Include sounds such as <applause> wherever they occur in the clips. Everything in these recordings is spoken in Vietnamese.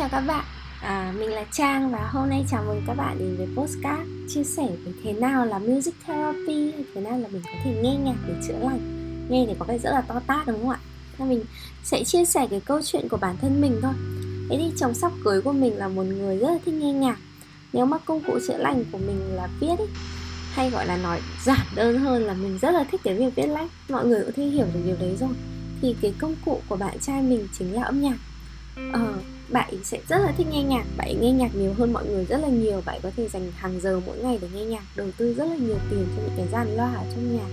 chào các bạn. À, Mình là Trang và hôm nay chào mừng các bạn đến với Postcard Chia sẻ về thế nào là music therapy thế nào là mình có thể nghe nhạc để chữa lành Nghe thì có vẻ rất là to tát đúng không ạ? Nên mình sẽ chia sẻ cái câu chuyện của bản thân mình thôi. Thế thì chồng sắp cưới của mình là một người rất là thích nghe nhạc. Nếu mà công cụ chữa lành của mình là viết ấy, hay gọi là nói giản đơn hơn là mình rất là thích cái việc viết lách mọi người cũng thể hiểu được điều đấy rồi. Thì cái công cụ của bạn trai mình chính là âm nhạc. Ờ, bạn sẽ rất là thích nghe nhạc, bạn nghe nhạc nhiều hơn mọi người rất là nhiều. Bạn có thể dành hàng giờ mỗi ngày để nghe nhạc, đầu tư rất là nhiều tiền cho những cái dàn loa ở trong nhà.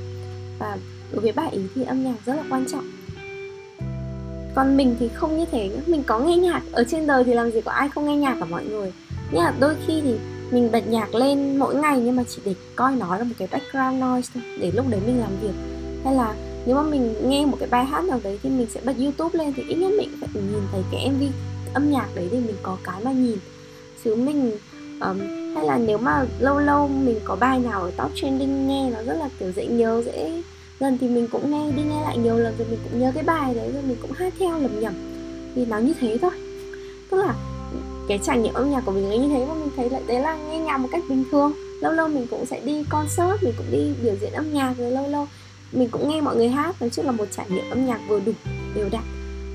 Và đối với bạn ý thì âm nhạc rất là quan trọng. Còn mình thì không như thế mình có nghe nhạc, ở trên đời thì làm gì có ai không nghe nhạc cả mọi người. Nhưng mà đôi khi thì mình bật nhạc lên mỗi ngày nhưng mà chỉ để coi nó là một cái background noise thôi, để lúc đấy mình làm việc. Hay là nếu mà mình nghe một cái bài hát nào đấy thì mình sẽ bật youtube lên thì ít nhất mình phải nhìn thấy cái mv âm nhạc đấy thì mình có cái mà nhìn. Chứ mình um, hay là nếu mà lâu lâu mình có bài nào ở top trending nghe nó rất là kiểu dễ nhớ dễ lần thì mình cũng nghe đi nghe lại nhiều lần rồi mình cũng nhớ cái bài đấy rồi mình cũng hát theo lầm nhầm thì nó như thế thôi. Tức là cái trải nghiệm âm nhạc của mình là như thế mà mình thấy lại đấy là nghe nhạc một cách bình thường. Lâu lâu mình cũng sẽ đi concert mình cũng đi biểu diễn âm nhạc rồi lâu lâu mình cũng nghe mọi người hát. Nói chung là một trải nghiệm âm nhạc vừa đủ đều đặn.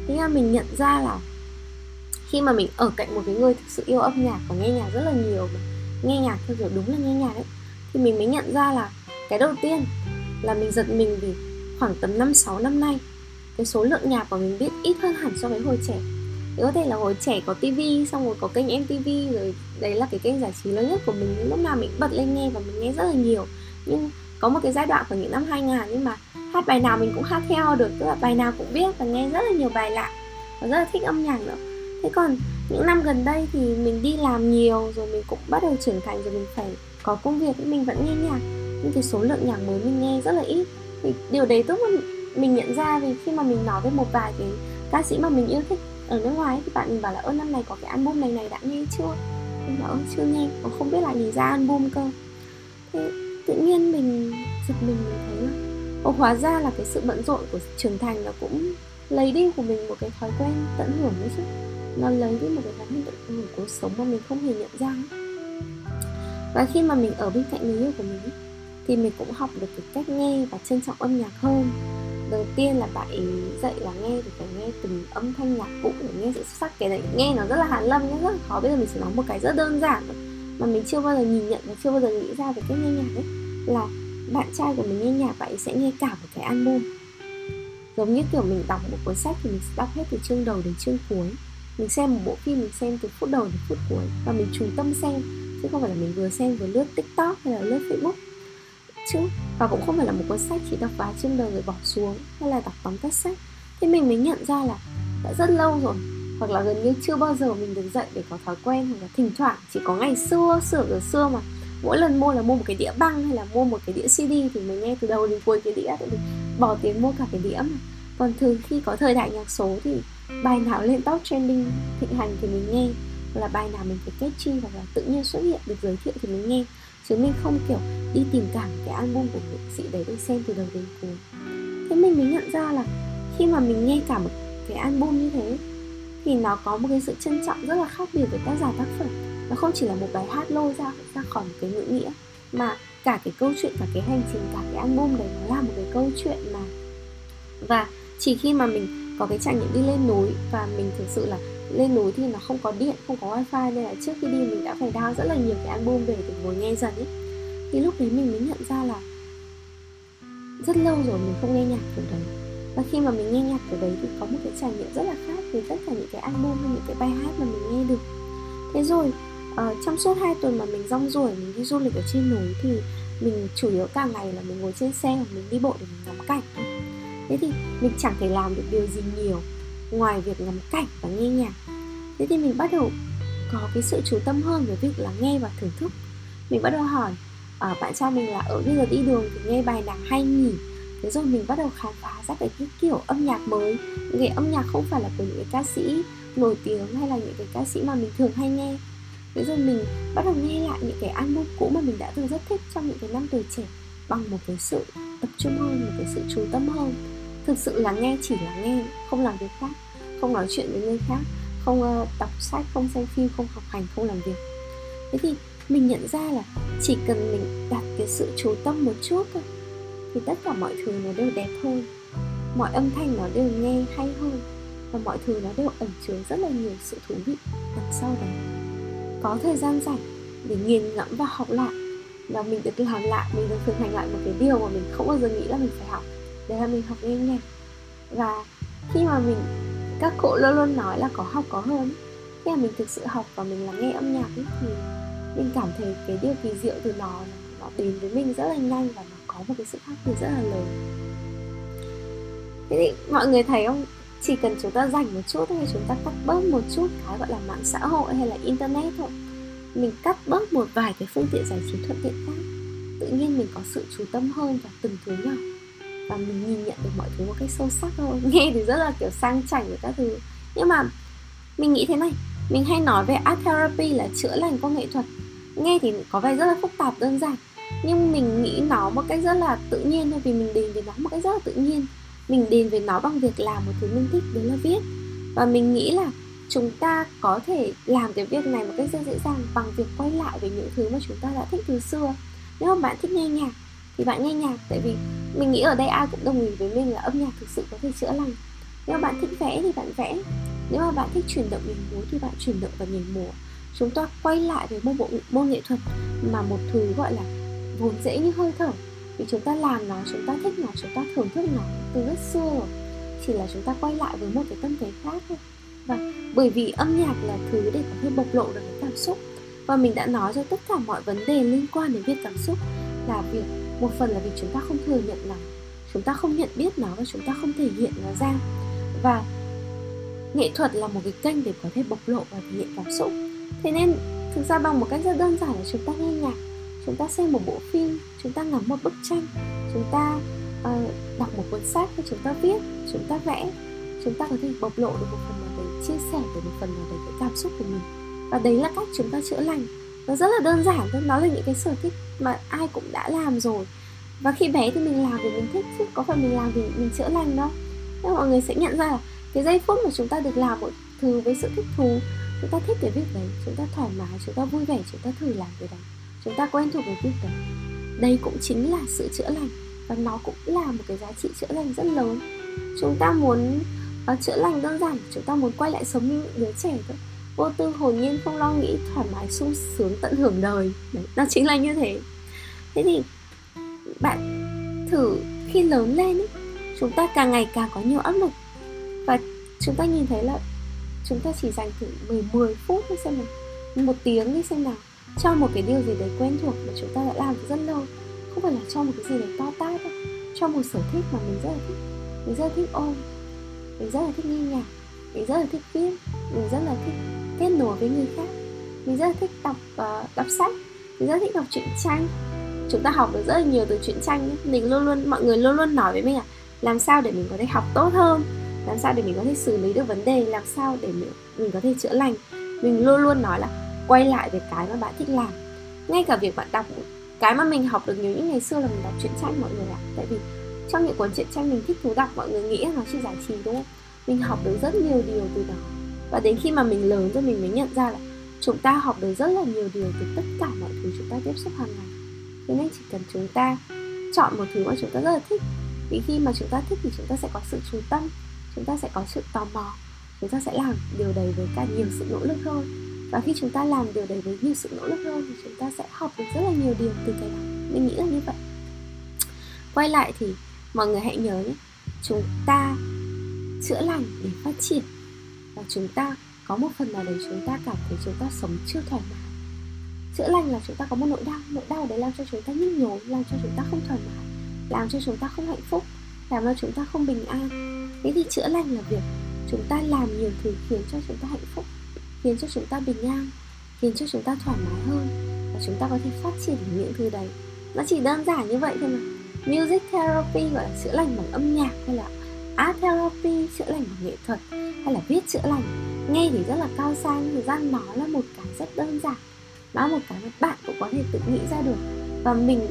Thế là mình nhận ra là khi mà mình ở cạnh một cái người thực sự yêu âm nhạc và nghe nhạc rất là nhiều mà nghe nhạc theo kiểu đúng là nghe nhạc ấy thì mình mới nhận ra là cái đầu tiên là mình giật mình vì khoảng tầm 5 6 năm nay, cái số lượng nhạc mà mình biết ít hơn hẳn so với hồi trẻ. Thì có thể là hồi trẻ có tivi xong rồi có kênh MTV rồi đấy là cái kênh giải trí lớn nhất của mình, lúc nào mình bật lên nghe và mình nghe rất là nhiều. Nhưng có một cái giai đoạn của những năm 2000 nhưng mà hát bài nào mình cũng hát theo được, tức là bài nào cũng biết và nghe rất là nhiều bài lạ và rất là thích âm nhạc nữa thế còn những năm gần đây thì mình đi làm nhiều rồi mình cũng bắt đầu trưởng thành rồi mình phải có công việc mình vẫn nghe nhạc. Nhưng cái số lượng nhạc mới mình nghe rất là ít. Thì điều đấy tốt mà mình nhận ra vì khi mà mình nói với một vài cái ca sĩ mà mình yêu thích ở nước ngoài thì bạn mình bảo là ơ năm này có cái album này này đã nghe chưa? Mình bảo chưa nghe mà không biết là gì ra album cơ. Thế tự nhiên mình giật mình mình thấy là Ồ, hóa ra là cái sự bận rộn của trưởng thành nó cũng lấy đi của mình một cái thói quen tận hưởng đấy chứ nó lấy đi một cái thói quen của cuộc sống mà mình không hề nhận ra và khi mà mình ở bên cạnh người yêu của mình thì mình cũng học được cái cách nghe và trân trọng âm nhạc hơn. Đầu tiên là bạn dạy là nghe thì phải nghe từng âm thanh nhạc cụ để nghe sự sắc cái đấy. Nghe nó rất là hàn lâm rất là khó. Bây giờ mình sẽ nói một cái rất đơn giản mà mình chưa bao giờ nhìn nhận và chưa bao giờ nghĩ ra về cách nghe nhạc ấy, là bạn trai của mình nghe nhạc, bạn sẽ nghe cả một cái album. Giống như kiểu mình đọc một cuốn sách thì mình sẽ đọc hết từ chương đầu đến chương cuối mình xem một bộ phim, mình xem từ phút đầu đến phút cuối. Và mình chú tâm xem, chứ không phải là mình vừa xem vừa lướt tiktok hay là lướt facebook. Chứ, và cũng không phải là một cuốn sách chỉ đọc vài chương đầu rồi bỏ xuống, hay là đọc tóm tắt sách. Thì mình mới nhận ra là đã rất lâu rồi, hoặc là gần như chưa bao giờ mình được dậy để có thói quen hoặc là thỉnh thoảng. Chỉ có ngày xưa xưa giờ xưa mà. Mỗi lần mua là mua một cái đĩa băng hay là mua một cái đĩa CD thì mình nghe từ đầu đến cuối cái đĩa thì mình bỏ tiền mua cả cái đĩa mà. Còn thường khi có thời đại nhạc số thì bài nào lên top trending thịnh hành thì mình nghe là bài nào mình phải catchy hoặc là tự nhiên xuất hiện được giới thiệu thì mình nghe. Chứ mình không, kiểu, đi tìm cả cái album của nghệ sĩ đấy để xem từ đầu đến cuối. Thế mình mới nhận ra là khi mà mình nghe cả một cái album như thế, thì nó có một cái sự trân trọng rất là khác biệt với tác giả tác phẩm. Nó không chỉ là một bài hát lôi ra ra khỏi một cái ngữ nghĩa, mà cả cái câu chuyện, cả cái hành trình, cả cái album đấy nó là một cái câu chuyện mà và chỉ khi mà mình có cái trải nghiệm đi lên núi và mình thực sự là lên núi thì nó không có điện không có wifi nên là trước khi đi mình đã phải download rất là nhiều cái album về để ngồi nghe dần ấy. Thì lúc đấy mình mới nhận ra là rất lâu rồi mình không nghe nhạc kiểu đấy. Và khi mà mình nghe nhạc kiểu đấy thì có một cái trải nghiệm rất là khác với tất cả những cái album hay những cái bài hát mà mình nghe được. Thế rồi uh, trong suốt hai tuần mà mình rong ruổi mình đi du lịch ở trên núi thì mình chủ yếu cả ngày là mình ngồi trên xe hoặc mình đi bộ để mình ngắm cảnh thôi thế thì mình chẳng thể làm được điều gì nhiều ngoài việc ngắm cảnh và nghe nhạc. Thế thì mình bắt đầu có cái sự chú tâm hơn về việc là nghe và thưởng thức. Mình bắt đầu hỏi à, bạn trai mình là ở bây giờ đi đường thì nghe bài nào hay nhỉ? Thế rồi mình bắt đầu khám phá ra cái, cái kiểu âm nhạc mới. Những cái âm nhạc không phải là của những cái ca sĩ nổi tiếng hay là những cái ca sĩ mà mình thường hay nghe. Thế rồi mình bắt đầu nghe lại những cái album cũ mà mình đã từng rất thích trong những cái năm tuổi trẻ bằng một cái sự tập trung hơn một cái sự chú tâm hơn. Thực sự là nghe chỉ là nghe không làm việc khác không nói chuyện với người khác không uh, đọc sách không xem phim không học hành không làm việc. Thế thì mình nhận ra là chỉ cần mình đặt cái sự chú tâm một chút thôi thì tất cả mọi thứ nó đều đẹp hơn. Mọi âm thanh nó đều nghe hay hơn và mọi thứ nó đều ẩn chứa rất là nhiều sự thú vị đằng sau đấy. Có thời gian rảnh để nghiền ngẫm và học lại và mình được làm lại mình được thực hành lại một cái điều mà mình không bao giờ nghĩ là mình phải học. Đấy là mình học nghe nhạc và khi mà mình các cụ luôn luôn nói là có học có hơn. Khi mà mình thực sự học và mình lắng nghe âm nhạc ấy, thì mình cảm thấy cái điều kỳ diệu từ nó nó đến với mình rất là nhanh và nó có một cái sự khác biệt rất là lớn. Thế thì mọi người thấy không? Chỉ cần chúng ta dành một chút hay chúng ta cắt bớt một chút cái gọi là mạng xã hội hay là internet thôi mình cắt bớt một vài cái phương tiện giải trí thuận tiện khác. Tự nhiên mình có sự chú tâm hơn vào từng thứ nhỏ. Và mình nhìn nhận được mọi thứ một cách sâu sắc hơn <laughs> nghe thì rất là kiểu sang chảnh với các thứ. Nhưng mà mình nghĩ thế này, mình hay nói về art therapy là chữa lành qua nghệ thuật. Nghe thì có vẻ rất là phức tạp, đơn giản. Nhưng mình nghĩ nó một cách rất là tự nhiên thôi, vì mình đến với nó một cách rất là tự nhiên. Mình đến với nó bằng việc làm một thứ mình thích đấy là viết. Và mình nghĩ là chúng ta có thể làm cái việc này một cách rất dễ dàng bằng việc quay lại với những thứ mà chúng ta đã thích từ xưa. Nếu mà bạn thích nghe nhạc, thì bạn nghe nhạc, tại vì mình nghĩ ở đây ai cũng đồng ý với mình là âm nhạc thực sự có thể chữa lành. Nếu mà bạn thích vẽ thì bạn vẽ. Nếu mà bạn thích chuyển động nhảy múa thì bạn chuyển động và nhảy múa. Chúng ta quay lại với một bộ môn nghệ thuật mà một thứ gọi là vốn dễ như hơi thở. Vì chúng ta làm nó, chúng ta thích nó, chúng ta thưởng thức nó từ rất xưa. Rồi chỉ là chúng ta quay lại với một cái tâm thế khác thôi và bởi vì âm nhạc là thứ để có thể bộc lộ được cái cảm xúc. Và mình đã nói cho tất cả mọi vấn đề liên quan đến việc cảm xúc là việc một phần là vì chúng ta không thừa nhận nó chúng ta không nhận biết nó và chúng ta không thể hiện nó ra. Và nghệ thuật là một cái kênh để có thể bộc lộ và thể hiện cảm xúc. Thế nên thực ra bằng một cách rất đơn giản là chúng ta nghe nhạc chúng ta xem một bộ phim chúng ta ngắm một bức tranh chúng ta uh, đọc một cuốn sách hay chúng ta viết chúng ta vẽ chúng ta có thể bộc lộ được một phần chia sẻ về một phần nào đấy cái cảm xúc của mình. Và đấy là cách chúng ta chữa lành. Nó rất là đơn giản thôi, nó là những cái sở thích mà ai cũng đã làm rồi. Và khi bé thì mình làm vì mình thích chứ, có phải mình làm vì mình chữa lành đâu. Nên mọi người sẽ nhận ra là cái giây phút mà chúng ta được làm một thứ với sự thích thú, chúng ta thích cái việc đấy, chúng ta thoải mái, chúng ta vui vẻ, chúng ta thử làm cái đấy, chúng ta quen thuộc với việc đấy. Đây cũng chính là sự chữa lành và nó cũng là một cái giá trị chữa lành rất lớn. Chúng ta muốn và chữa lành đơn giản chúng ta muốn quay lại sống như những đứa trẻ thôi. Vô tư hồn nhiên không lo nghĩ thoải mái sung sướng tận hưởng đời. Đấy nó chính là như thế. Thế thì bạn thử khi lớn lên ý, chúng ta càng ngày càng có nhiều áp lực. Và chúng ta nhìn thấy là chúng ta chỉ dành thử 10 10 phút đi xem nào. Một tiếng đi xem nào. Cho một cái điều gì đấy quen thuộc mà chúng ta đã làm rất lâu. Không phải là cho một cái gì đấy to tát đâu. Cho một sở thích mà mình rất là thích. Mình rất là thích ôm mình rất là thích nghe nhạc mình rất là thích viết mình rất là thích kết nối với người khác mình rất là thích đọc uh, đọc sách mình rất là thích đọc truyện tranh. Chúng ta học được rất là nhiều từ truyện tranh ấy. mình luôn luôn mọi người luôn luôn nói với mình là làm sao để mình có thể học tốt hơn làm sao để mình có thể xử lý được vấn đề làm sao để mình, mình có thể chữa lành. Mình luôn luôn nói là quay lại về cái mà bạn thích làm. Ngay cả việc bạn đọc cái mà mình học được nhiều những ngày xưa là mình đọc truyện tranh mọi người ạ. Tại vì trong những cuốn truyện tranh mình thích thú đọc mọi người nghĩ nó chỉ giải trí đúng không mình học được rất nhiều điều từ đó và đến khi mà mình lớn rồi mình mới nhận ra là chúng ta học được rất là nhiều điều từ tất cả mọi thứ chúng ta tiếp xúc hàng ngày thế nên chỉ cần chúng ta chọn một thứ mà chúng ta rất là thích vì khi mà chúng ta thích thì chúng ta sẽ có sự chú tâm chúng ta sẽ có sự tò mò chúng ta sẽ làm điều đấy với cả nhiều sự nỗ lực hơn và khi chúng ta làm điều đấy với nhiều sự nỗ lực hơn thì chúng ta sẽ học được rất là nhiều điều từ cái đó mình nghĩ là như vậy quay lại thì mọi người hãy nhớ nhé chúng ta chữa lành để phát triển và chúng ta có một phần nào đấy chúng ta cảm thấy chúng ta sống chưa thoải mái chữa lành là chúng ta có một nỗi đau nỗi đau đấy làm cho chúng ta nhức nhối làm cho chúng ta không thoải mái làm cho chúng ta không hạnh phúc làm cho chúng ta không bình an thế thì chữa lành là việc chúng ta làm nhiều thứ khiến cho chúng ta hạnh phúc khiến cho chúng ta bình an khiến cho chúng ta thoải mái hơn và chúng ta có thể phát triển những thứ đấy nó chỉ đơn giản như vậy thôi mà music therapy gọi là chữa lành bằng âm nhạc hay là art therapy chữa lành bằng nghệ thuật hay là viết chữa lành. Nghe thì rất là cao sang nhưng thực ra nó là một cái rất đơn giản. Nó là một cái mà bạn cũng có thể tự nghĩ ra được. Và mình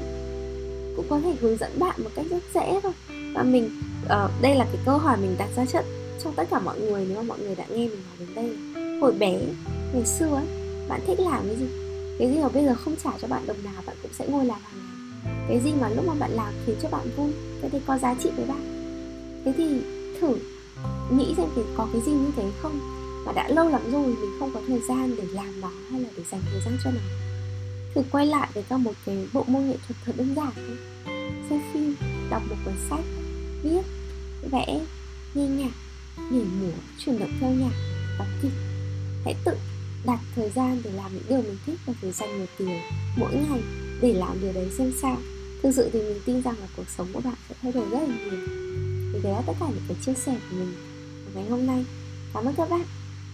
cũng có thể hướng dẫn bạn một cách rất dễ thôi. Và mình uh, đây là cái câu hỏi mình đặt ra trận cho tất cả mọi người nếu mà mọi người đã nghe mình nói đến đây hồi bé ngày xưa ấy bạn thích làm cái gì? Cái gì mà bây giờ không trả cho bạn đồng nào bạn cũng sẽ ngồi làm hàng ngày cái gì mà lúc mà bạn làm khiến cho bạn vui vậy thì có giá trị với bạn. Thế thì thử nghĩ xem thì có cái gì như thế không? Mà đã lâu lắm rồi, mình không có thời gian để làm nó hay là để dành thời gian cho nó. Thử quay lại với các một cái bộ môn nghệ thuật thật đơn giản thôi. Xem phim, đọc một cuốn sách, viết, vẽ, nghe nhạc, nhảy múa, chuyển động theo nhạc, đọc kịch. Hãy tự đặt thời gian để làm những điều mình thích và phải dành một tiếng mỗi ngày để làm điều đấy xem sao. Thực sự thì mình tin rằng là cuộc sống của bạn sẽ thay đổi rất là nhiều. Thì đấy là tất cả những cái chia sẻ của mình ngày hôm nay. Cảm ơn các bạn.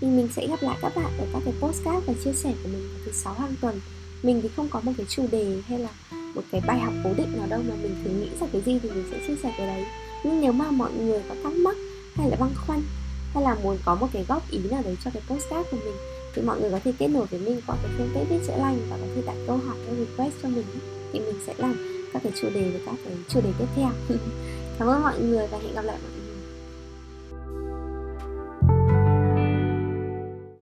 Thì mình sẽ gặp lại các bạn ở các cái postcard và chia sẻ của mình vào thứ sáu hàng tuần. Mình thì không có một cái chủ đề hay là một cái bài học cố định nào đâu mà mình thử nghĩ ra cái gì thì mình sẽ chia sẻ cái đấy. Nhưng nếu mà mọi người có thắc mắc hay là băn khoăn hay là muốn có một cái góp ý nào đấy cho cái postcard của mình thì mọi người có thể kết nối với mình qua cái fanpage viết chữa lành và có thể đặt câu hỏi hay request cho mình thì mình sẽ làm các cái chủ đề và các cái chủ đề tiếp theo. <laughs> Cảm ơn mọi người và hẹn gặp lại mọi người.